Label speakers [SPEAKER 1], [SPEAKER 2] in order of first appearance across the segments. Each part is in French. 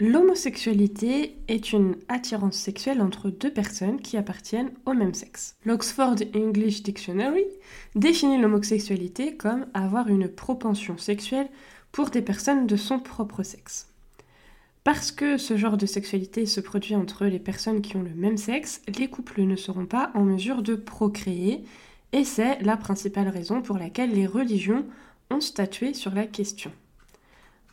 [SPEAKER 1] L'homosexualité est une attirance sexuelle entre deux personnes qui appartiennent au même sexe. L'Oxford English Dictionary définit l'homosexualité comme avoir une propension sexuelle pour des personnes de son propre sexe. Parce que ce genre de sexualité se produit entre les personnes qui ont le même sexe, les couples ne seront pas en mesure de procréer, et c'est la principale raison pour laquelle les religions ont statué sur la question.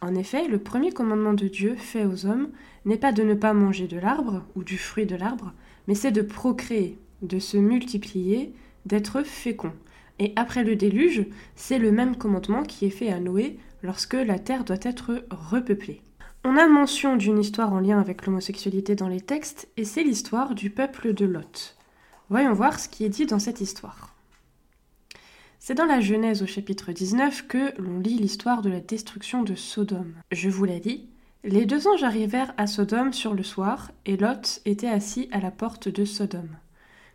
[SPEAKER 1] En effet, le premier commandement de Dieu fait aux hommes n'est pas de ne pas manger de l'arbre ou du fruit de l'arbre, mais c'est de procréer, de se multiplier, d'être fécond. Et après le déluge, c'est le même commandement qui est fait à Noé lorsque la terre doit être repeuplée. On a mention d'une histoire en lien avec l'homosexualité dans les textes, et c'est l'histoire du peuple de Lot. Voyons voir ce qui est dit dans cette histoire. C'est dans la Genèse au chapitre 19 que l'on lit l'histoire de la destruction de Sodome. Je vous l'ai dit, les deux anges arrivèrent à Sodome sur le soir, et Lot était assis à la porte de Sodome.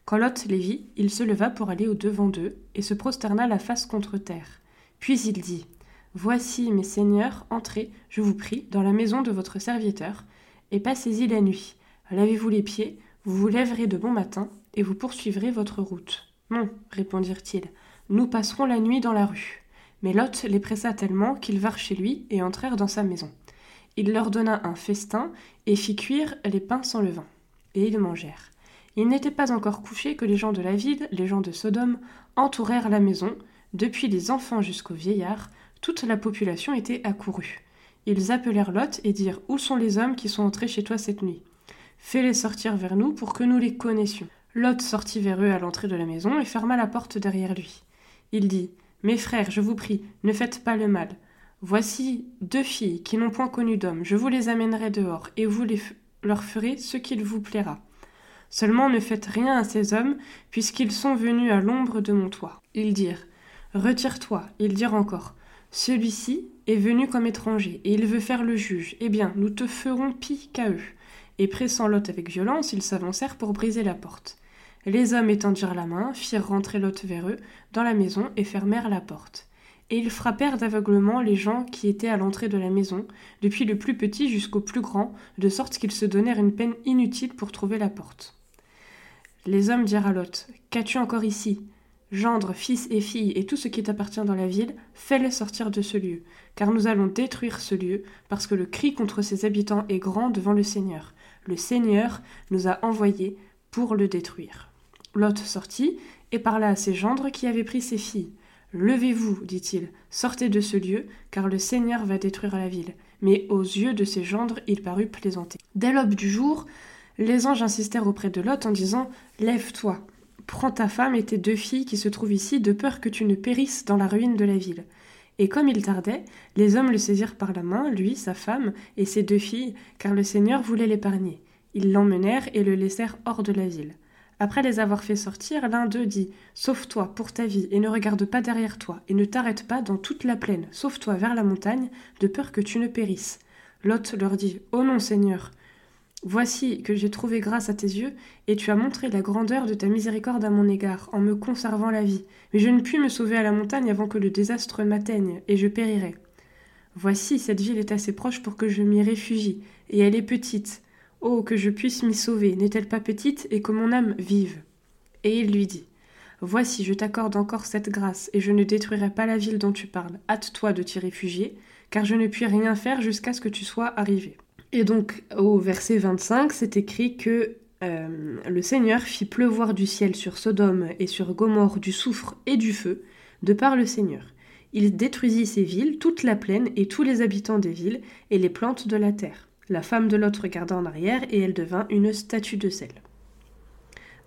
[SPEAKER 1] Quand Lot les vit, il se leva pour aller au devant d'eux, et se prosterna la face contre terre. Puis il dit Voici, mes seigneurs, entrez, je vous prie, dans la maison de votre serviteur, et passez-y la nuit. Lavez-vous les pieds, vous vous lèverez de bon matin, et vous poursuivrez votre route. Non, répondirent-ils, nous passerons la nuit dans la rue. Mais Lot les pressa tellement qu'ils vinrent chez lui et entrèrent dans sa maison. Il leur donna un festin et fit cuire les pains sans levain. Et ils mangèrent. Il n'était pas encore couché que les gens de la ville, les gens de Sodome, entourèrent la maison, depuis les enfants jusqu'aux vieillards, toute la population était accourue. Ils appelèrent Lot et dirent Où sont les hommes qui sont entrés chez toi cette nuit? Fais-les sortir vers nous pour que nous les connaissions. Lot sortit vers eux à l'entrée de la maison et ferma la porte derrière lui. Il dit Mes frères, je vous prie, ne faites pas le mal. Voici deux filles qui n'ont point connu d'homme. Je vous les amènerai dehors, et vous leur ferez ce qu'il vous plaira. Seulement ne faites rien à ces hommes, puisqu'ils sont venus à l'ombre de mon toit. Ils dirent Retire-toi. Ils dirent encore Celui-ci est venu comme étranger, et il veut faire le juge. Eh bien, nous te ferons pis qu'à eux. Et pressant Lot avec violence, ils s'avancèrent pour briser la porte. Les hommes étendirent la main, firent rentrer Lot vers eux, dans la maison, et fermèrent la porte. Et ils frappèrent d'aveuglement les gens qui étaient à l'entrée de la maison, depuis le plus petit jusqu'au plus grand, de sorte qu'ils se donnèrent une peine inutile pour trouver la porte. Les hommes dirent à Lot Qu'as-tu encore ici? Gendre, fils et filles et tout ce qui t'appartient dans la ville, fais-les sortir de ce lieu, car nous allons détruire ce lieu, parce que le cri contre ses habitants est grand devant le Seigneur. Le Seigneur nous a envoyés pour le détruire. Lot sortit et parla à ses gendres qui avaient pris ses filles. Levez-vous, dit-il, sortez de ce lieu, car le Seigneur va détruire la ville. Mais aux yeux de ses gendres, il parut plaisanter. Dès l'aube du jour, les anges insistèrent auprès de Lot en disant Lève-toi, prends ta femme et tes deux filles qui se trouvent ici, de peur que tu ne périsses dans la ruine de la ville. Et comme il tardait, les hommes le saisirent par la main, lui, sa femme et ses deux filles, car le Seigneur voulait l'épargner. Ils l'emmenèrent et le laissèrent hors de la ville. Après les avoir fait sortir, l'un d'eux dit Sauve-toi pour ta vie, et ne regarde pas derrière toi, et ne t'arrête pas dans toute la plaine, sauve-toi vers la montagne, de peur que tu ne périsses. Lot leur dit Oh non, Seigneur, voici que j'ai trouvé grâce à tes yeux, et tu as montré la grandeur de ta miséricorde à mon égard, en me conservant la vie. Mais je ne puis me sauver à la montagne avant que le désastre m'atteigne, et je périrai. Voici, cette ville est assez proche pour que je m'y réfugie, et elle est petite. Oh, que je puisse m'y sauver, n'est-elle pas petite, et que mon âme vive? Et il lui dit Voici, je t'accorde encore cette grâce, et je ne détruirai pas la ville dont tu parles. Hâte-toi de t'y réfugier, car je ne puis rien faire jusqu'à ce que tu sois arrivé. Et donc, au verset 25, c'est écrit que euh, le Seigneur fit pleuvoir du ciel sur Sodome et sur Gomorre du soufre et du feu, de par le Seigneur. Il détruisit ces villes, toute la plaine et tous les habitants des villes, et les plantes de la terre. La femme de Lot regarda en arrière, et elle devint une statue de sel.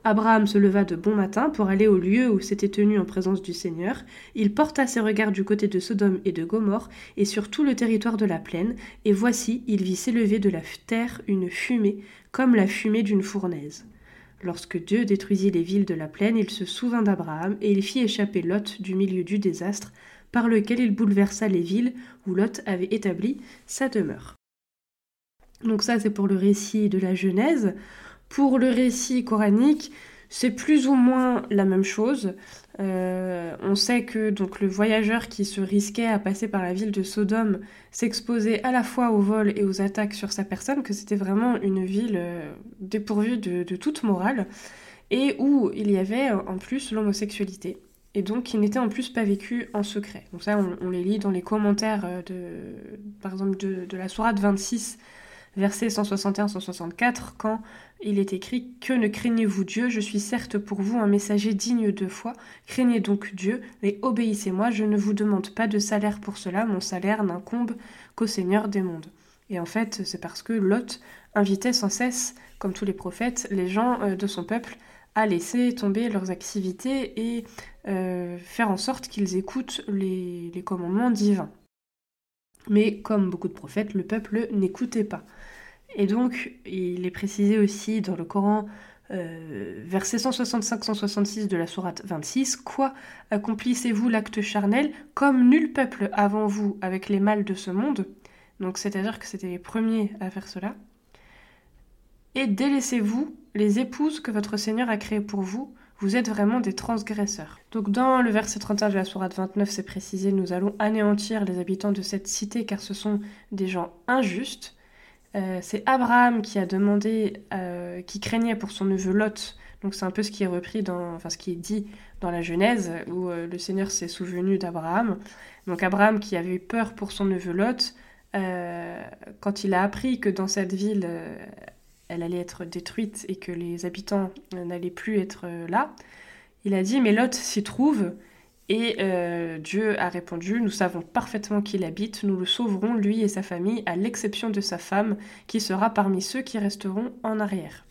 [SPEAKER 1] Abraham se leva de bon matin pour aller au lieu où s'était tenu en présence du Seigneur. Il porta ses regards du côté de Sodome et de Gomorre, et sur tout le territoire de la plaine, et voici, il vit s'élever de la terre une fumée, comme la fumée d'une fournaise. Lorsque Dieu détruisit les villes de la plaine, il se souvint d'Abraham, et il fit échapper Lot du milieu du désastre, par lequel il bouleversa les villes où Lot avait établi sa demeure. Donc ça, c'est pour le récit de la Genèse. Pour le récit coranique, c'est plus ou moins la même chose. Euh, on sait que donc le voyageur qui se risquait à passer par la ville de Sodome s'exposait à la fois au vol et aux attaques sur sa personne, que c'était vraiment une ville euh, dépourvue de, toute morale, et où il y avait en plus l'homosexualité. Et donc qui n'était en plus pas vécu en secret. Donc ça, on, les lit dans les commentaires de, par exemple, de, de la Sourate 26 verset 161-164, quand il est écrit Que ne craignez-vous Dieu? Je suis certes pour vous un messager digne de foi. Craignez donc Dieu et obéissez-moi. Je ne vous demande pas de salaire pour cela. Mon salaire n'incombe qu'au Seigneur des mondes. Et en fait, c'est parce que Lot invitait sans cesse, comme tous les prophètes, les gens euh, de son peuple à laisser tomber leurs activités et euh, faire en sorte qu'ils écoutent les commandements divins. Mais comme beaucoup de prophètes, le peuple n'écoutait pas. Et donc, il est précisé aussi dans le Coran, euh, verset 165-166 de la Sourate 26, Quoi accomplissez-vous l'acte charnel comme nul peuple avant vous avec les mâles de ce monde? Donc, c'est-à-dire que c'était les premiers à faire cela. Et délaissez-vous les épouses que votre Seigneur a créées pour vous, vous êtes vraiment des transgresseurs. Donc dans le verset 31 de la sourate 29, c'est précisé, nous allons anéantir les habitants de cette cité car ce sont des gens injustes. Euh, c'est Abraham qui a demandé, euh, qui craignait pour son neveu Lot. Donc c'est un peu ce qui est repris dans, enfin ce qui est dit dans la Genèse où euh, le Seigneur s'est souvenu d'Abraham. Donc Abraham qui avait eu peur pour son neveu Lot, quand il a appris que dans cette ville elle allait être détruite et que les habitants n'allaient plus être là, il a dit mais Lot s'y trouve et euh, Dieu a répondu, nous savons parfaitement qu'il habite, nous le sauverons, lui et sa famille, à l'exception de sa femme, qui sera parmi ceux qui resteront en arrière.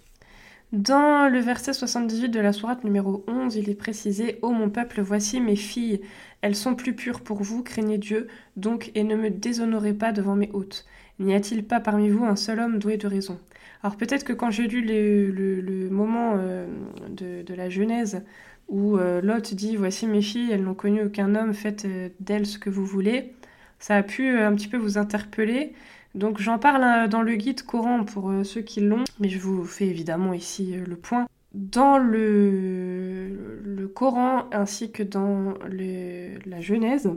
[SPEAKER 1] Dans le verset 78 de la sourate numéro 11, il est précisé Ô mon peuple, voici mes filles, elles sont plus pures pour vous, craignez Dieu, donc, et ne me déshonorez pas devant mes hôtes. N'y a-t-il pas parmi vous un seul homme doué de raison? Alors peut-être que quand j'ai lu le, moment euh, de, la Genèse, où euh, Lot dit Voici mes filles, elles n'ont connu aucun homme, faites euh, d'elles ce que vous voulez. Ça a pu euh, un petit peu vous interpeller. Donc j'en parle dans le guide Coran pour ceux qui l'ont, mais je vous fais évidemment ici le point. Dans le, le Coran ainsi que dans la Genèse,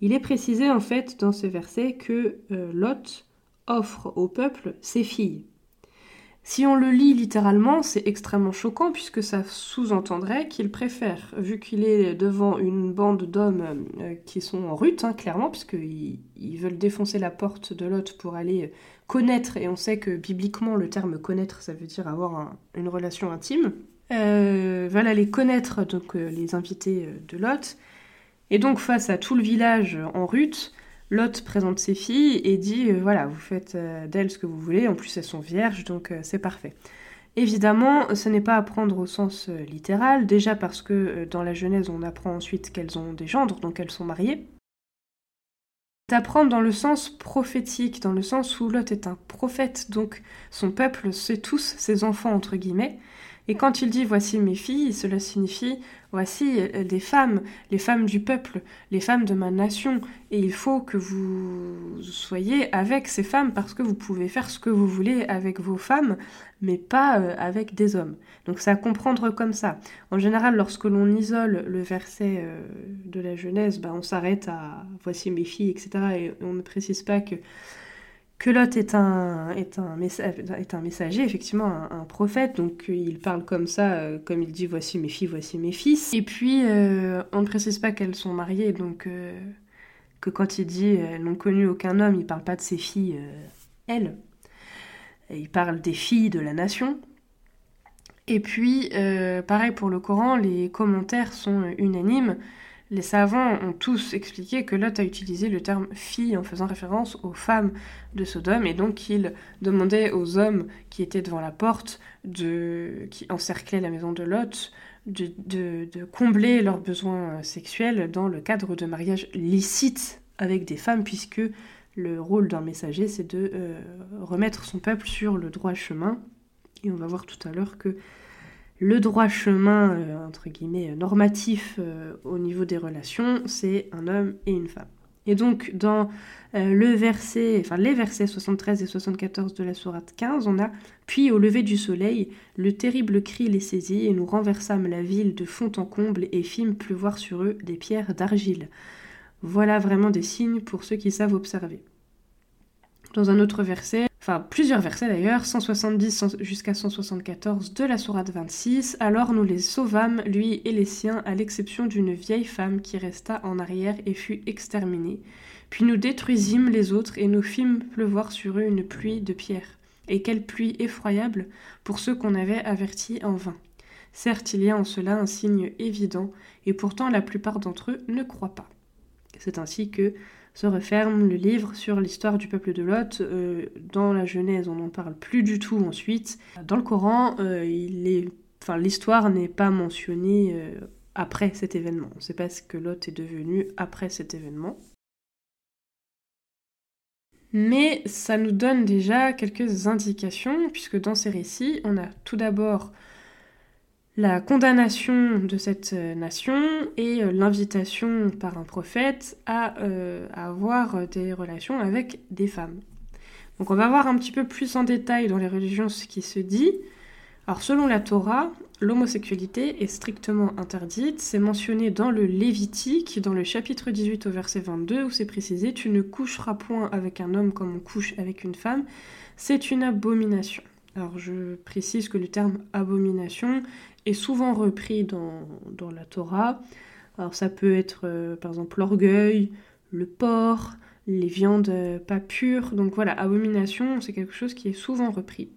[SPEAKER 1] il est précisé en fait dans ce verset que Lot offre au peuple ses filles. Si on le lit littéralement, c'est extrêmement choquant puisque ça sous-entendrait qu'il préfère, vu qu'il est devant une bande d'hommes euh, qui sont en rut, hein, clairement, puisqu'ils ils veulent défoncer la porte de l'hôte pour aller connaître, et on sait que bibliquement le terme connaître, ça veut dire avoir une relation intime, euh, veulent aller connaître donc euh, les invités de l'hôte, et donc face à tout le village en rut, Lot présente ses filles et dit euh, voilà, vous faites euh, d'elles ce que vous voulez, en plus elles sont vierges, donc euh, c'est parfait. Évidemment, ce n'est pas à prendre au sens littéral, déjà parce que dans la Genèse, on apprend ensuite qu'elles ont des gendres, donc elles sont mariées. C'est à dans le sens prophétique, dans le sens où Lot est un prophète, donc son peuple, c'est tous ses enfants, entre guillemets, et quand il dit voici mes filles, cela signifie voici euh, des femmes, les femmes du peuple, les femmes de ma nation. Et il faut que vous soyez avec ces femmes parce que vous pouvez faire ce que vous voulez avec vos femmes, mais pas euh, avec des hommes. Donc c'est à comprendre comme ça. En général, lorsque l'on isole le verset euh, de la Genèse, ben, on s'arrête à voici mes filles, etc. Et on ne précise pas que que est un, messager, effectivement, un, prophète, donc euh, il parle comme ça, euh, comme il dit voici mes filles, voici mes fils. Et puis, euh, on ne précise pas qu'elles sont mariées, donc que quand il dit elles n'ont connu aucun homme, il parle pas de ses filles, elles. il parle des filles de la nation. Et puis, pareil pour le Coran, les commentaires sont unanimes. Les savants ont tous expliqué que Lot a utilisé le terme fille en faisant référence aux femmes de Sodome et donc il demandait aux hommes qui étaient devant la porte, qui encerclaient la maison de Lot, de, combler leurs besoins sexuels dans le cadre de mariage licite avec des femmes puisque le rôle d'un messager c'est de euh, remettre son peuple sur le droit chemin. Et on va voir tout à l'heure que le droit chemin, euh, entre guillemets, normatif euh, au niveau des relations, c'est un homme et une femme. Et donc, dans euh, le verset, enfin, les versets 73 et 74 de la sourate 15, on a Puis au lever du soleil, le terrible cri les saisit, et nous renversâmes la ville de fond en comble et fîmes pleuvoir sur eux des pierres d'argile. Voilà vraiment des signes pour ceux qui savent observer. Dans un autre verset, enfin plusieurs versets d'ailleurs, 170 jusqu'à 174 de la sourate 26, alors nous les sauvâmes, lui et les siens, à l'exception d'une vieille femme qui resta en arrière et fut exterminée. Puis nous détruisîmes les autres et nous fîmes pleuvoir sur eux une pluie de pierres. Et quelle pluie effroyable pour ceux qu'on avait avertis en vain. Certes, il y a en cela un signe évident, et pourtant la plupart d'entre eux ne croient pas. C'est ainsi que se referme le livre sur l'histoire du peuple de Lot. Euh, dans la Genèse, on n'en parle plus du tout ensuite. Dans le Coran, euh, l'histoire n'est pas mentionnée euh, après cet événement. On ne sait pas ce que Lot est devenu après cet événement. Mais ça nous donne déjà quelques indications, puisque dans ces récits, on a tout d'abord la condamnation de cette euh, nation et euh, l'invitation par un prophète euh, à, avoir des relations avec des femmes. Donc on va voir un petit peu plus en détail dans les religions ce qui se dit. Alors selon la Torah, l'homosexualité est strictement interdite. C'est mentionné dans le Lévitique, dans le chapitre 18 au verset 22, où c'est précisé Tu ne coucheras point avec un homme comme on couche avec une femme. C'est une abomination. Alors je précise que le terme abomination est souvent repris dans, la Torah. Alors ça peut être euh, par exemple l'orgueil, le porc, les viandes euh, pas pures. Donc voilà, abomination, c'est quelque chose qui est souvent repris.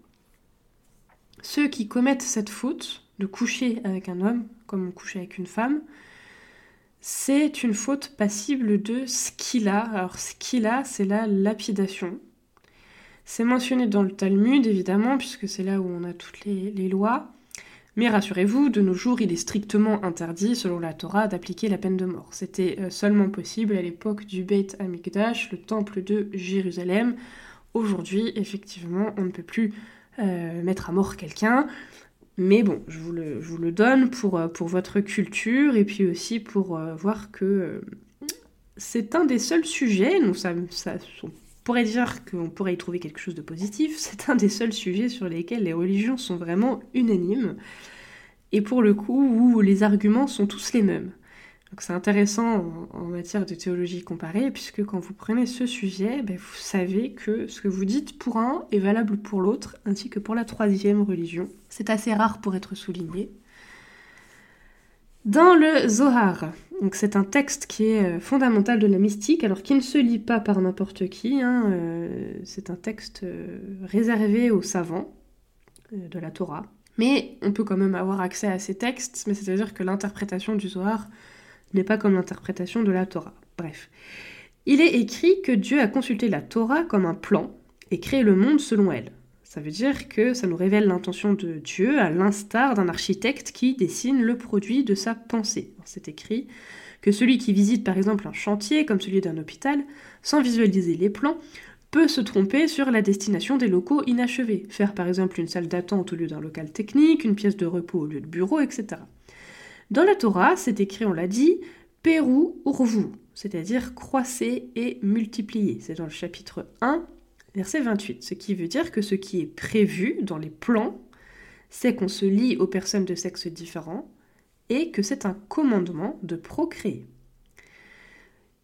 [SPEAKER 1] Ceux qui commettent cette faute de coucher avec un homme comme on couche avec une femme, c'est une faute passible de skila. Alors skila, c'est la lapidation. C'est mentionné dans le Talmud, évidemment, puisque c'est là où on a toutes les, lois. Mais rassurez-vous, de nos jours, il est strictement interdit, selon la Torah, d'appliquer la peine de mort. C'était euh, seulement possible à l'époque du Beit Amikdash, le temple de Jérusalem. Aujourd'hui, effectivement, on ne peut plus euh, mettre à mort quelqu'un. Mais bon, je vous le, donne pour, euh, pour, votre culture et puis aussi pour voir que c'est un des seuls sujets, nous ça, ça sont pourrait dire qu'on pourrait y trouver quelque chose de positif, c'est un des seuls sujets sur lesquels les religions sont vraiment unanimes, et pour le coup où les arguments sont tous les mêmes. C'est intéressant en, matière de théologie comparée, puisque quand vous prenez ce sujet, ben, vous savez que ce que vous dites pour un est valable pour l'autre, ainsi que pour la troisième religion. C'est assez rare pour être souligné. Dans le Zohar, c'est un texte qui est euh, fondamental de la mystique, alors qui ne se lit pas par n'importe qui. Hein, euh, c'est un texte euh, réservé aux savants de la Torah. Mais on peut quand même avoir accès à ces textes, mais c'est-à-dire que l'interprétation du Zohar n'est pas comme l'interprétation de la Torah. Bref. Il est écrit que Dieu a consulté la Torah comme un plan et créé le monde selon elle. Ça veut dire que ça nous révèle l'intention de Dieu à l'instar d'un architecte qui dessine le produit de sa pensée. C'est écrit que celui qui visite par exemple un chantier comme celui d'un hôpital, sans visualiser les plans, peut se tromper sur la destination des locaux inachevés, faire par exemple une salle d'attente au lieu d'un local technique, une pièce de repos au lieu de bureau, etc. Dans la Torah, c'est écrit, on l'a dit, Pérou Urvu, c'est-à-dire croisser et multiplier. C'est dans le chapitre 1 verset 28, ce qui veut dire que ce qui est prévu dans les plans, c'est qu'on se lie aux personnes de sexe différent et que c'est un commandement de procréer.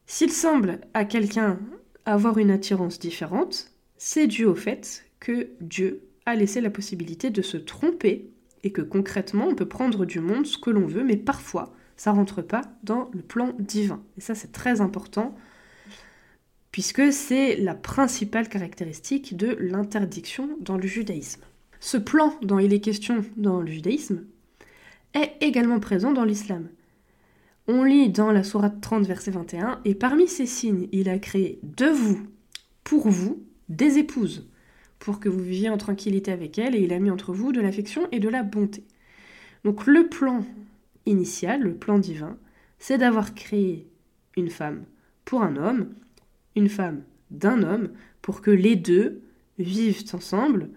[SPEAKER 1] S'il semble à quelqu'un avoir une attirance différente, c'est dû au fait que Dieu a laissé la possibilité de se tromper et que concrètement on peut prendre du monde ce que l'on veut, mais parfois ça rentre pas dans le plan divin. Et ça c'est très important puisque c'est la principale caractéristique de l'interdiction dans le judaïsme. Ce plan dont il est question dans le judaïsme est également présent dans l'islam. On lit dans la sourate 30 verset 21 et parmi ces signes, il a créé de vous, pour vous, des épouses, pour que vous viviez en tranquillité avec elles et il a mis entre vous de l'affection et de la bonté. Donc le plan initial, le plan divin, c'est d'avoir créé une femme pour un homme une femme d'un homme pour que les deux vivent ensemble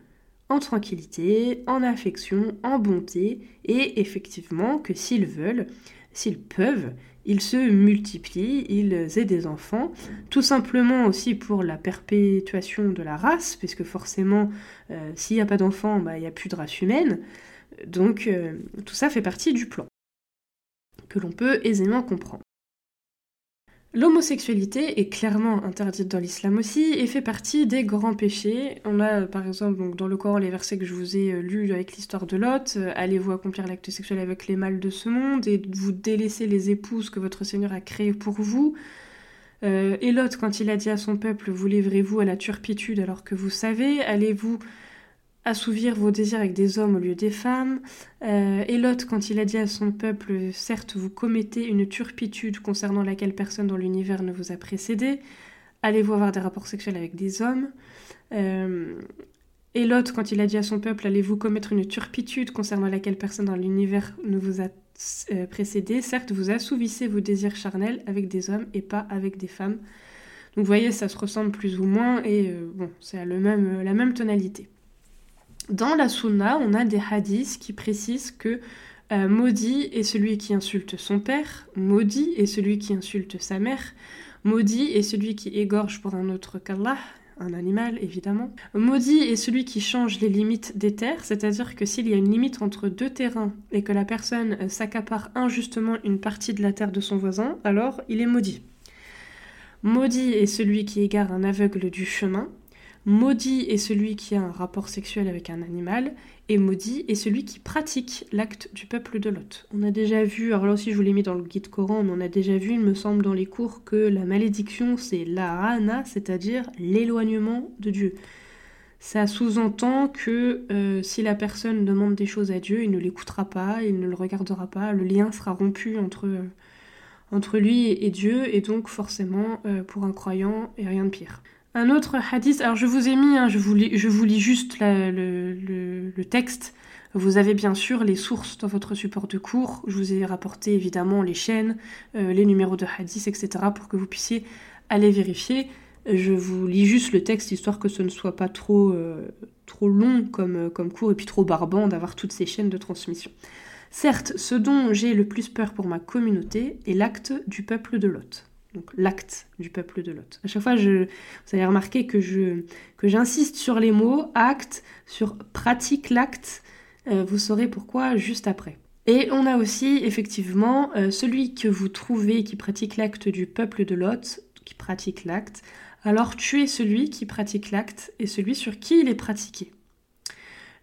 [SPEAKER 1] en tranquillité, en affection, en bonté, et effectivement que s'ils veulent, s'ils peuvent, ils se multiplient, ils aient des enfants, tout simplement aussi pour la perpétuation de la race, puisque forcément, euh, s'il n'y a pas d'enfants, bah, il n'y a plus de race humaine. Donc euh, tout ça fait partie du plan, que l'on peut aisément comprendre. L'homosexualité est clairement interdite dans l'islam aussi et fait partie des grands péchés. On a par exemple dans le Coran les versets que je vous ai euh, lus avec l'histoire de Lot, euh, allez-vous accomplir l'acte sexuel avec les mâles de ce monde et vous délaisser les épouses que votre Seigneur a créées pour vous? Euh, et Lot, quand il a dit à son peuple, vous livrez-vous à la turpitude alors que vous savez, allez-vous assouvir vos désirs avec des hommes au lieu des femmes. Euh, et Lot, quand il a dit à son peuple, certes, vous commettez une turpitude concernant laquelle personne dans l'univers ne vous a précédé, allez-vous avoir des rapports sexuels avec des hommes? Euh, Et Lot, quand il a dit à son peuple, allez-vous commettre une turpitude concernant laquelle personne dans l'univers ne vous a euh, précédé, certes, vous assouvissez vos désirs charnels avec des hommes et pas avec des femmes. Donc vous voyez, ça se ressemble plus ou moins, et bon, c'est la même tonalité. Dans la sunna, on a des hadiths qui précisent que euh, maudit est celui qui insulte son père, maudit est celui qui insulte sa mère, maudit est celui qui égorge pour un autre qu'Allah, un animal évidemment. Maudit est celui qui change les limites des terres, c'est-à-dire que s'il y a une limite entre deux terrains et que la personne euh, s'accapare injustement une partie de la terre de son voisin, alors il est maudit. Maudit est celui qui égare un aveugle du chemin, Maudit est celui qui a un rapport sexuel avec un animal, et maudit est celui qui pratique l'acte du peuple de Lot. On a déjà vu, alors là aussi je vous l'ai mis dans le guide Coran, mais on a déjà vu, il me semble, dans les cours que la malédiction c'est la rana, c'est-à-dire l'éloignement de Dieu. Ça sous-entend que euh, si la personne demande des choses à Dieu, il ne l'écoutera pas, il ne le regardera pas, le lien sera rompu entre, euh, lui et, Dieu, et donc forcément, euh, pour un croyant, a rien de pire. Un autre hadith, alors je vous ai mis, hein, je, vous lis, juste le, texte. Vous avez bien sûr les sources dans votre support de cours. Je vous ai rapporté évidemment les chaînes, euh, les numéros de hadith, etc. pour que vous puissiez aller vérifier. Je vous lis juste le texte histoire que ce ne soit pas trop, euh, trop long comme, comme cours et puis trop barbant d'avoir toutes ces chaînes de transmission. Certes, ce dont j'ai le plus peur pour ma communauté est l'acte du peuple de Lot donc l'acte du peuple de Lot. À chaque fois, je, vous avez remarqué que j'insiste sur les mots acte, sur pratique l'acte. Euh, vous saurez pourquoi juste après. Et on a aussi effectivement euh, celui que vous trouvez qui pratique l'acte du peuple de Lot, qui pratique l'acte. Alors tuez celui qui pratique l'acte et celui sur qui il est pratiqué.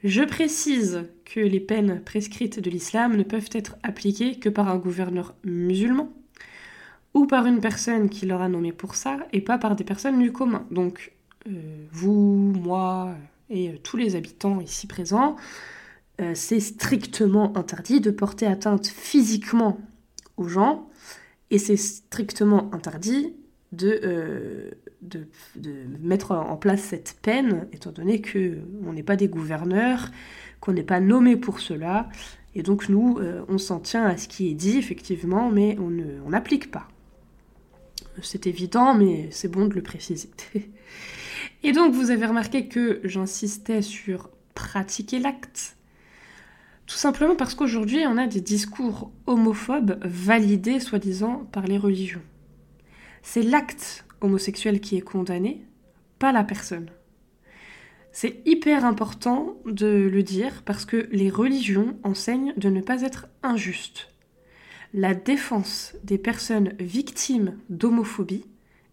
[SPEAKER 1] Je précise que les peines prescrites de l'islam ne peuvent être appliquées que par un gouverneur musulman, ou par une personne qui leur a nommé pour ça, et pas par des personnes du commun. Donc, euh, vous, moi et euh, tous les habitants ici présents, euh, c'est strictement interdit de porter atteinte physiquement aux gens, et c'est strictement interdit de, de, mettre en place cette peine, étant donné qu'on n'est pas des gouverneurs, qu'on n'est pas nommé pour cela, et donc nous, on s'en tient à ce qui est dit, effectivement, mais on n'applique pas. C'est évident, mais c'est bon de le préciser. Et donc, vous avez remarqué que j'insistais sur pratiquer l'acte. Tout simplement parce qu'aujourd'hui, on a des discours homophobes validés, soi-disant, par les religions. C'est l'acte homosexuel qui est condamné, pas la personne. C'est hyper important de le dire parce que les religions enseignent de ne pas être injustes la défense des personnes victimes d'homophobie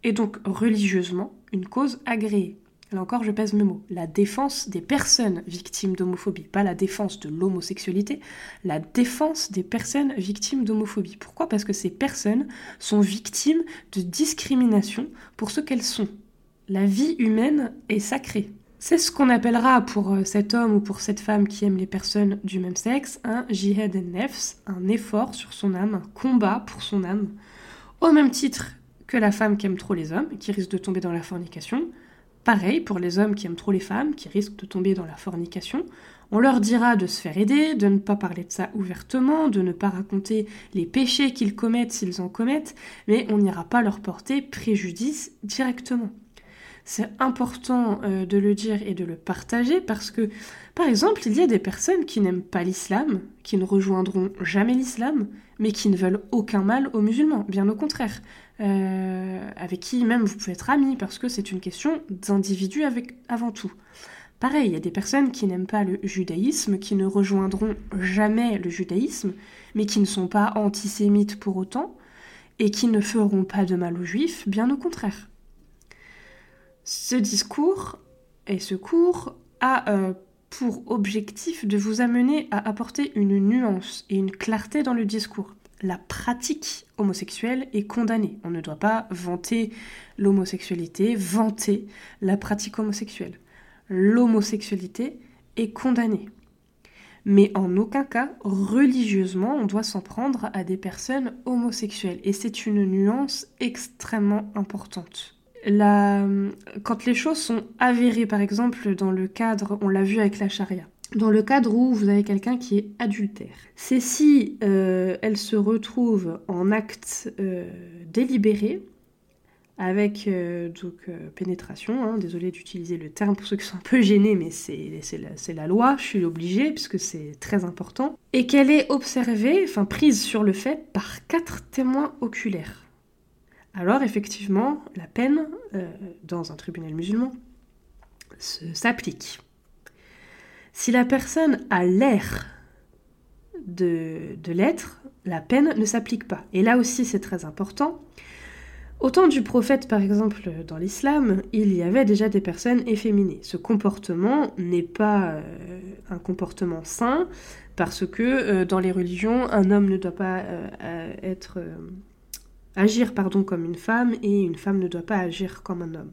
[SPEAKER 1] est donc religieusement une cause agréée. Là encore, je pèse mes mots. La défense des personnes victimes d'homophobie, pas la défense de l'homosexualité, la défense des personnes victimes d'homophobie. Pourquoi? Parce que ces personnes sont victimes de discrimination pour ce qu'elles sont. La vie humaine est sacrée. C'est ce qu'on appellera pour euh, cet homme ou pour cette femme qui aime les personnes du même sexe un jihad nefs, un effort sur son âme, un combat pour son âme, au même titre que la femme qui aime trop les hommes, qui risque de tomber dans la fornication. Pareil pour les hommes qui aiment trop les femmes, qui risquent de tomber dans la fornication. On leur dira de se faire aider, de ne pas parler de ça ouvertement, de ne pas raconter les péchés qu'ils commettent s'ils en commettent, mais on n'ira pas leur porter préjudice directement. C'est important euh, de le dire et de le partager parce que, par exemple, il y a des personnes qui n'aiment pas l'islam, qui ne rejoindront jamais l'islam, mais qui ne veulent aucun mal aux musulmans, bien au contraire, euh, avec qui même vous pouvez être amis parce que c'est une question d'individu avant tout. Pareil, il y a des personnes qui n'aiment pas le judaïsme, qui ne rejoindront jamais le judaïsme, mais qui ne sont pas antisémites pour autant, et qui ne feront pas de mal aux juifs, bien au contraire. Ce discours et ce cours a euh, pour objectif de vous amener à apporter une nuance et une clarté dans le discours. La pratique homosexuelle est condamnée. On ne doit pas vanter l'homosexualité, vanter la pratique homosexuelle l'homosexualité est condamnée. Mais en aucun cas, religieusement, on doit s'en prendre à des personnes homosexuelles. Et c'est une nuance extrêmement importante. Quand les choses sont avérées, par exemple, dans le cadre, on l'a vu avec la charia, dans le cadre où vous avez quelqu'un qui est adultère, c'est si euh, elle se retrouve en acte euh, délibéré, avec euh, donc pénétration, hein, désolé d'utiliser le terme pour ceux qui sont un peu gênés, mais c'est la, la, loi, je suis obligée puisque c'est très important, et qu'elle est observée, enfin prise sur le fait par quatre témoins oculaires. Alors effectivement, la peine euh, dans un tribunal musulman s'applique. Si la personne a l'air de, l'être, la peine ne s'applique pas. Et là aussi c'est très important au temps du prophète, par exemple, dans l'islam, il y avait déjà des personnes efféminées. Ce comportement n'est pas euh, un comportement sain parce que euh, dans les religions, un homme ne doit pas être, agir pardon, comme une femme et une femme ne doit pas agir comme un homme.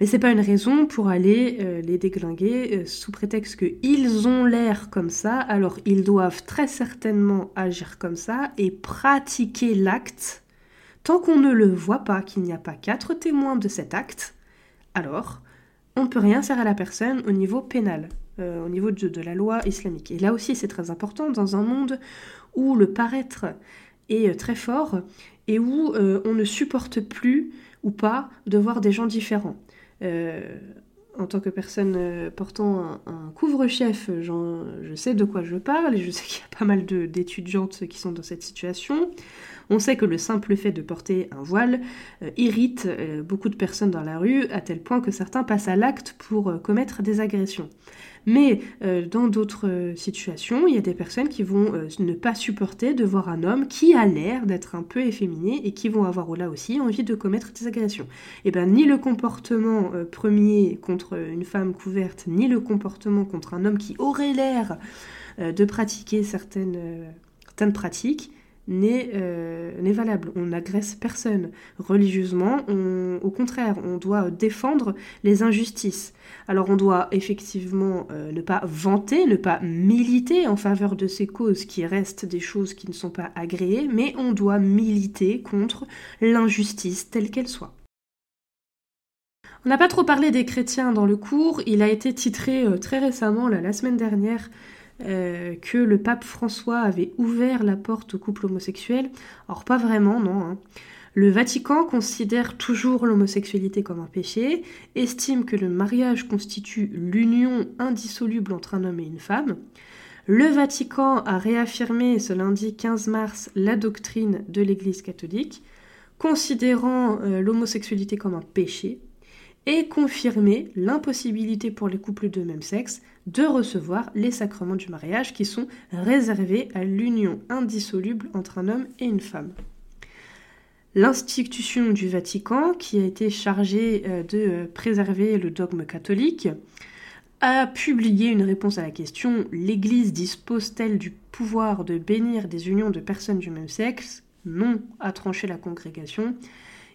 [SPEAKER 1] Mais c'est pas une raison pour aller les déglinguer sous prétexte qu'ils ont l'air comme ça, alors ils doivent très certainement agir comme ça et pratiquer l'acte Tant qu'on ne le voit pas, qu'il n'y a pas quatre témoins de cet acte, alors on ne peut rien faire à la personne au niveau pénal, euh, au niveau de, la loi islamique. Et là aussi, c'est très important dans un monde où le paraître est euh, très fort et où euh, on ne supporte plus ou pas de voir des gens différents. en tant que personne portant un, couvre-chef, je sais de quoi je parle et je sais qu'il y a pas mal d'étudiantes qui sont dans cette situation. On sait que le simple fait de porter un voile euh, irrite euh, beaucoup de personnes dans la rue, à tel point que certains passent à l'acte pour euh, commettre des agressions. Mais dans d'autres situations, il y a des personnes qui vont ne pas supporter de voir un homme qui a l'air d'être un peu efféminé et qui vont avoir là aussi envie de commettre des agressions. Et eh bien ni le comportement premier contre une femme couverte, ni le comportement contre un homme qui aurait l'air de pratiquer certaines, certaines pratiques euh, n'est valable. On n'agresse personne. Religieusement, au contraire, on doit défendre les injustices. Alors on doit effectivement euh, ne pas vanter, ne pas militer en faveur de ces causes qui restent des choses qui ne sont pas agréées, mais on doit militer contre l'injustice telle qu'elle soit. On n'a pas trop parlé des chrétiens dans le cours, il a été titré euh, très récemment, la semaine dernière, euh, que le pape François avait ouvert la porte au couple homosexuel. Or, pas vraiment, non. Hein. Le Vatican considère toujours l'homosexualité comme un péché, estime que le mariage constitue l'union indissoluble entre un homme et une femme. Le Vatican a réaffirmé ce lundi 15 mars la doctrine de l'Église catholique, considérant euh, l'homosexualité comme un péché, et confirmé l'impossibilité pour les couples de même sexe de recevoir les sacrements du mariage qui sont réservés à l'union indissoluble entre un homme et une femme. L'institution du Vatican, qui a été chargée euh, de préserver le dogme catholique, a publié une réponse à la question L'Église dispose-t-elle du pouvoir de bénir des unions de personnes du même sexe? Non, a tranché la congrégation.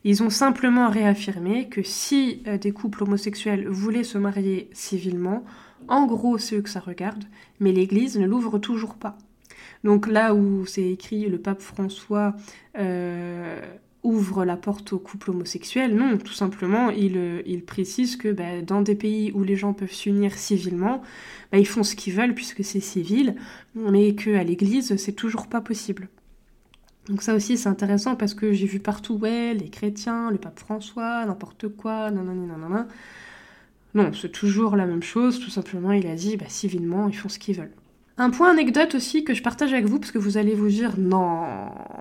[SPEAKER 1] Ils ont simplement réaffirmé que si euh, des couples homosexuels voulaient se marier civilement, en gros eux que ça regarde, mais l'Église ne l'ouvre toujours pas. Donc là où c'est écrit le pape François euh, ouvre la porte aux couples homosexuels, non, tout simplement il, euh, précise que bah, dans des pays où les gens peuvent s'unir civilement, bah, ils font ce qu'ils veulent puisque c'est civil, mais qu'à l'Église c'est toujours pas possible. Donc ça aussi c'est intéressant parce que j'ai vu partout, ouais, les chrétiens, le pape François, n'importe quoi, nanana, nanana. Non, c'est toujours la même chose, tout simplement il a dit, bah civilement, ils font ce qu'ils veulent. Un point anecdote aussi que je partage avec vous, parce que vous allez vous dire, non,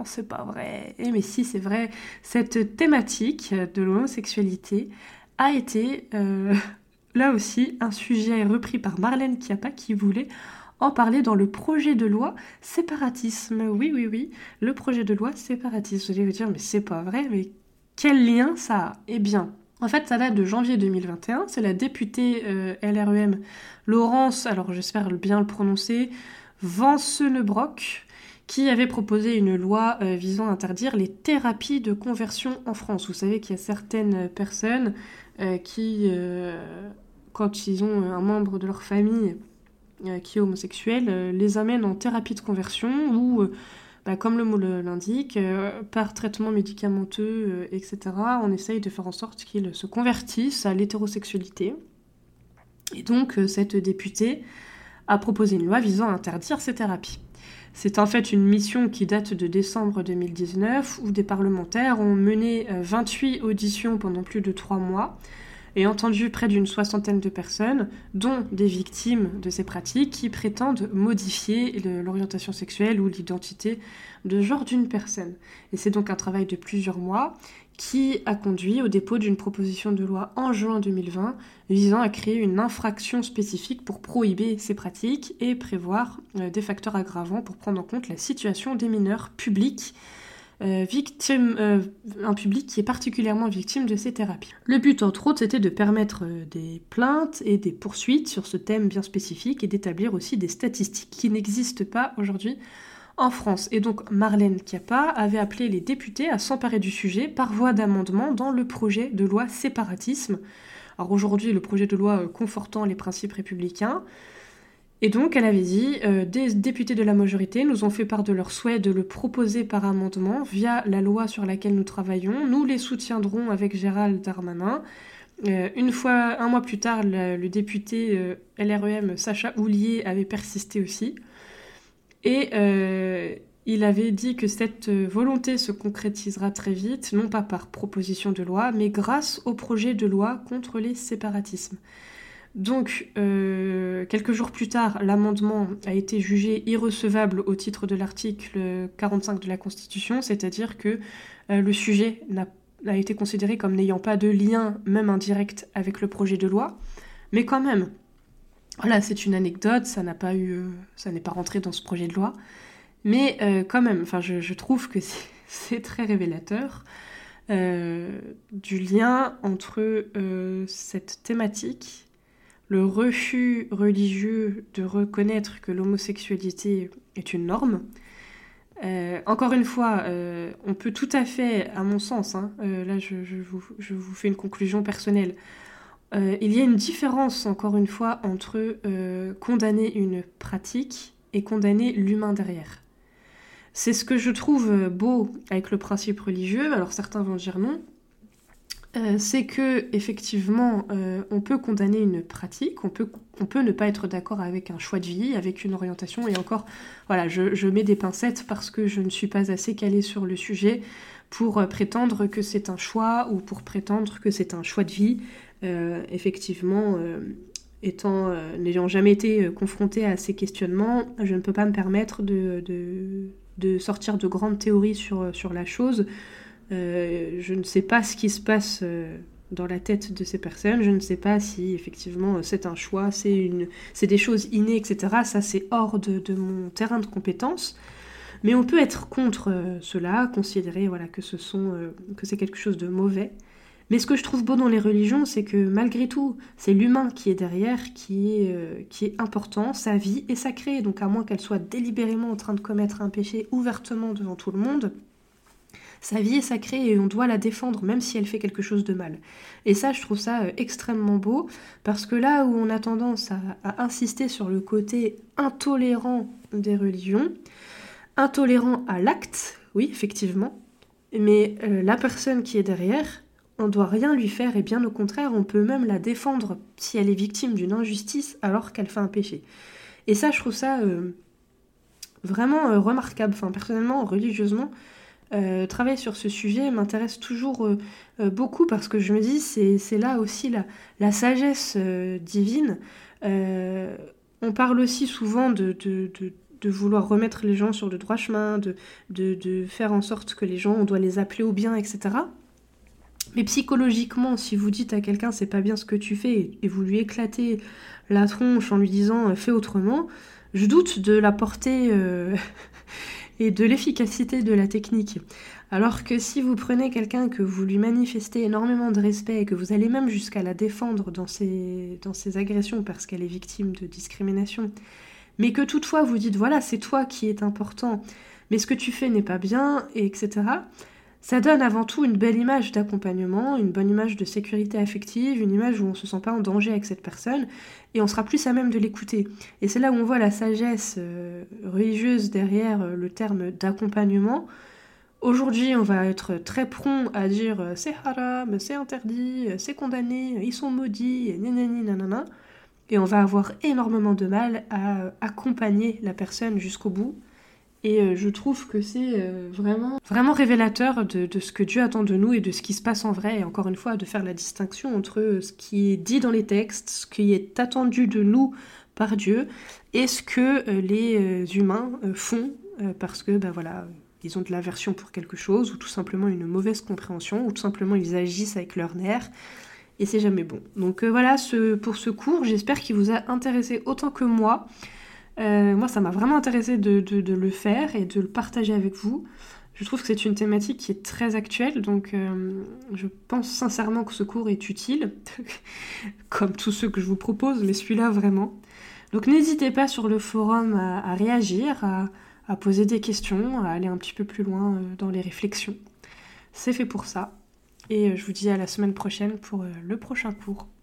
[SPEAKER 1] c'est pas vrai. Eh mais si, c'est vrai. Cette thématique de l'homosexualité a été, euh, là aussi, un sujet repris par Marlène Chiappa qui voulait en parler dans le projet de loi séparatisme. Oui, oui, oui, le projet de loi séparatisme. Vous allez vous dire, mais c'est pas vrai, mais quel lien ça a? Eh bien, en fait, ça date de janvier 2021. C'est la députée euh, LREM Laurence, alors j'espère bien le prononcer, Vancenebrock, qui avait proposé une loi euh, visant à interdire les thérapies de conversion en France. Vous savez qu'il y a certaines personnes euh, qui, quand ils ont un membre de leur famille qui est homosexuel les amène en thérapie de conversion ou, bah, comme le mot l'indique, par traitement médicamenteux, etc., on essaye de faire en sorte qu'ils se convertissent à l'hétérosexualité. Et donc, cette députée a proposé une loi visant à interdire ces thérapies. C'est en fait une mission qui date de décembre 2019 où des parlementaires ont mené 28 auditions pendant plus de trois mois et entendu près d'une soixantaine de personnes, dont des victimes de ces pratiques, qui prétendent modifier l'orientation sexuelle ou l'identité de genre d'une personne. Et c'est donc un travail de plusieurs mois qui a conduit au dépôt d'une proposition de loi en juin 2020 visant à créer une infraction spécifique pour prohiber ces pratiques et prévoir euh, des facteurs aggravants pour prendre en compte la situation des mineurs publics euh, victime, euh, un public qui est particulièrement victime de ces thérapies. Le but, entre autres, c'était de permettre euh, des plaintes et des poursuites sur ce thème bien spécifique et d'établir aussi des statistiques qui n'existent pas aujourd'hui en France. Et donc Marlène Chiappa avait appelé les députés à s'emparer du sujet par voie d'amendement dans le projet de loi séparatisme. Alors aujourd'hui, le projet de loi confortant les principes républicains, et donc, elle avait dit, euh, des députés de la majorité nous ont fait part de leur souhait de le proposer par amendement via la loi sur laquelle nous travaillons. Nous les soutiendrons avec Gérald Darmanin. Euh, une fois, un mois plus tard, le, député euh, LREM Sacha Houlier avait persisté aussi. Et il avait dit que cette volonté se concrétisera très vite, non pas par proposition de loi, mais grâce au projet de loi contre les séparatismes. Donc, euh, quelques jours plus tard, l'amendement a été jugé irrecevable au titre de l'article 45 de la Constitution, c'est-à-dire que euh, le sujet n'a été considéré comme n'ayant pas de lien, même indirect, avec le projet de loi. Mais quand même, voilà, c'est une anecdote, ça n'a pas eu, euh, ça n'est pas rentré dans ce projet de loi. Mais quand même, enfin, je, trouve que c'est très révélateur du lien entre cette thématique le refus religieux de reconnaître que l'homosexualité est une norme. Euh, encore une fois, euh, on peut tout à fait, à mon sens, hein, euh, là je, vous, fais une conclusion personnelle, il y a une différence, encore une fois, entre condamner une pratique et condamner l'humain derrière. C'est ce que je trouve beau avec le principe religieux, alors certains vont dire non, euh, c'est que effectivement, euh, on peut condamner une pratique, on peut, ne pas être d'accord avec un choix de vie, avec une orientation, et encore, voilà, je, mets des pincettes parce que je ne suis pas assez calée sur le sujet pour euh, prétendre que c'est un choix ou pour prétendre que c'est un choix de vie. effectivement, étant n'ayant jamais été confrontée à ces questionnements, je ne peux pas me permettre de, sortir de grandes théories sur la chose. Euh, je ne sais pas ce qui se passe euh, dans la tête de ces personnes. Je ne sais pas si effectivement c'est un choix, c'est une, c'est des choses innées, etc. Ça c'est hors de, mon terrain de compétence. Mais on peut être contre euh, cela, considérer voilà que ce que c'est quelque chose de mauvais. Mais ce que je trouve beau dans les religions, c'est que malgré tout, c'est l'humain qui est derrière, qui est, qui est important, sa vie est sacrée. Donc à moins qu'elle soit délibérément en train de commettre un péché ouvertement devant tout le monde, sa vie est sacrée et on doit la défendre même si elle fait quelque chose de mal. Et ça, je trouve ça euh, extrêmement beau parce que là où on a tendance à, insister sur le côté intolérant des religions, intolérant à l'acte, oui, effectivement, mais euh, la personne qui est derrière, on doit rien lui faire et bien au contraire, on peut même la défendre si elle est victime d'une injustice alors qu'elle fait un péché. Et ça, je trouve ça euh, vraiment remarquable. Enfin, personnellement, religieusement, travailler sur ce sujet m'intéresse toujours beaucoup parce que je me dis c'est là aussi la, la sagesse divine. on parle aussi souvent de, de, de, vouloir remettre les gens sur le droit chemin, de, de, faire en sorte que les gens, on doit les appeler au bien, etc. Mais psychologiquement, si vous dites à quelqu'un c'est pas bien ce que tu fais et vous lui éclatez la tronche en lui disant euh, fais autrement, je doute de la portée euh, et de l'efficacité de la technique. Alors que si vous prenez quelqu'un que vous lui manifestez énormément de respect et que vous allez même jusqu'à la défendre dans ses, agressions parce qu'elle est victime de discrimination, mais que toutefois vous dites voilà c'est toi qui est important, mais ce que tu fais n'est pas bien, et etc ça donne avant tout une belle image d'accompagnement, une bonne image de sécurité affective, une image où on se sent pas en danger avec cette personne et on sera plus à même de l'écouter. Et c'est là où on voit la sagesse euh, religieuse derrière euh, le terme d'accompagnement. Aujourd'hui, on va être très prompt à dire euh, c'est haram, c'est interdit, c'est condamné, ils sont maudits, et nanana. Et on va avoir énormément de mal à accompagner la personne jusqu'au bout et euh, je trouve que c'est euh, vraiment, révélateur de, ce que Dieu attend de nous et de ce qui se passe en vrai. Et encore une fois, de faire la distinction entre euh, ce qui est dit dans les textes, ce qui est attendu de nous par Dieu, et ce que les humains font parce que, ben voilà, ils ont de l'aversion pour quelque chose, ou tout simplement une mauvaise compréhension, ou tout simplement ils agissent avec leur nerf. Et c'est jamais bon. Donc voilà ce, pour ce cours, j'espère qu'il vous a intéressé autant que moi. Euh, moi, ça m'a vraiment intéressé de, le faire et de le partager avec vous. Je trouve que c'est une thématique qui est très actuelle, donc euh, je pense sincèrement que ce cours est utile, comme tous ceux que je vous propose, mais celui-là vraiment. Donc n'hésitez pas sur le forum à, réagir, à, poser des questions, à aller un petit peu plus loin euh, dans les réflexions. C'est fait pour ça. Et je vous dis à la semaine prochaine pour le prochain cours.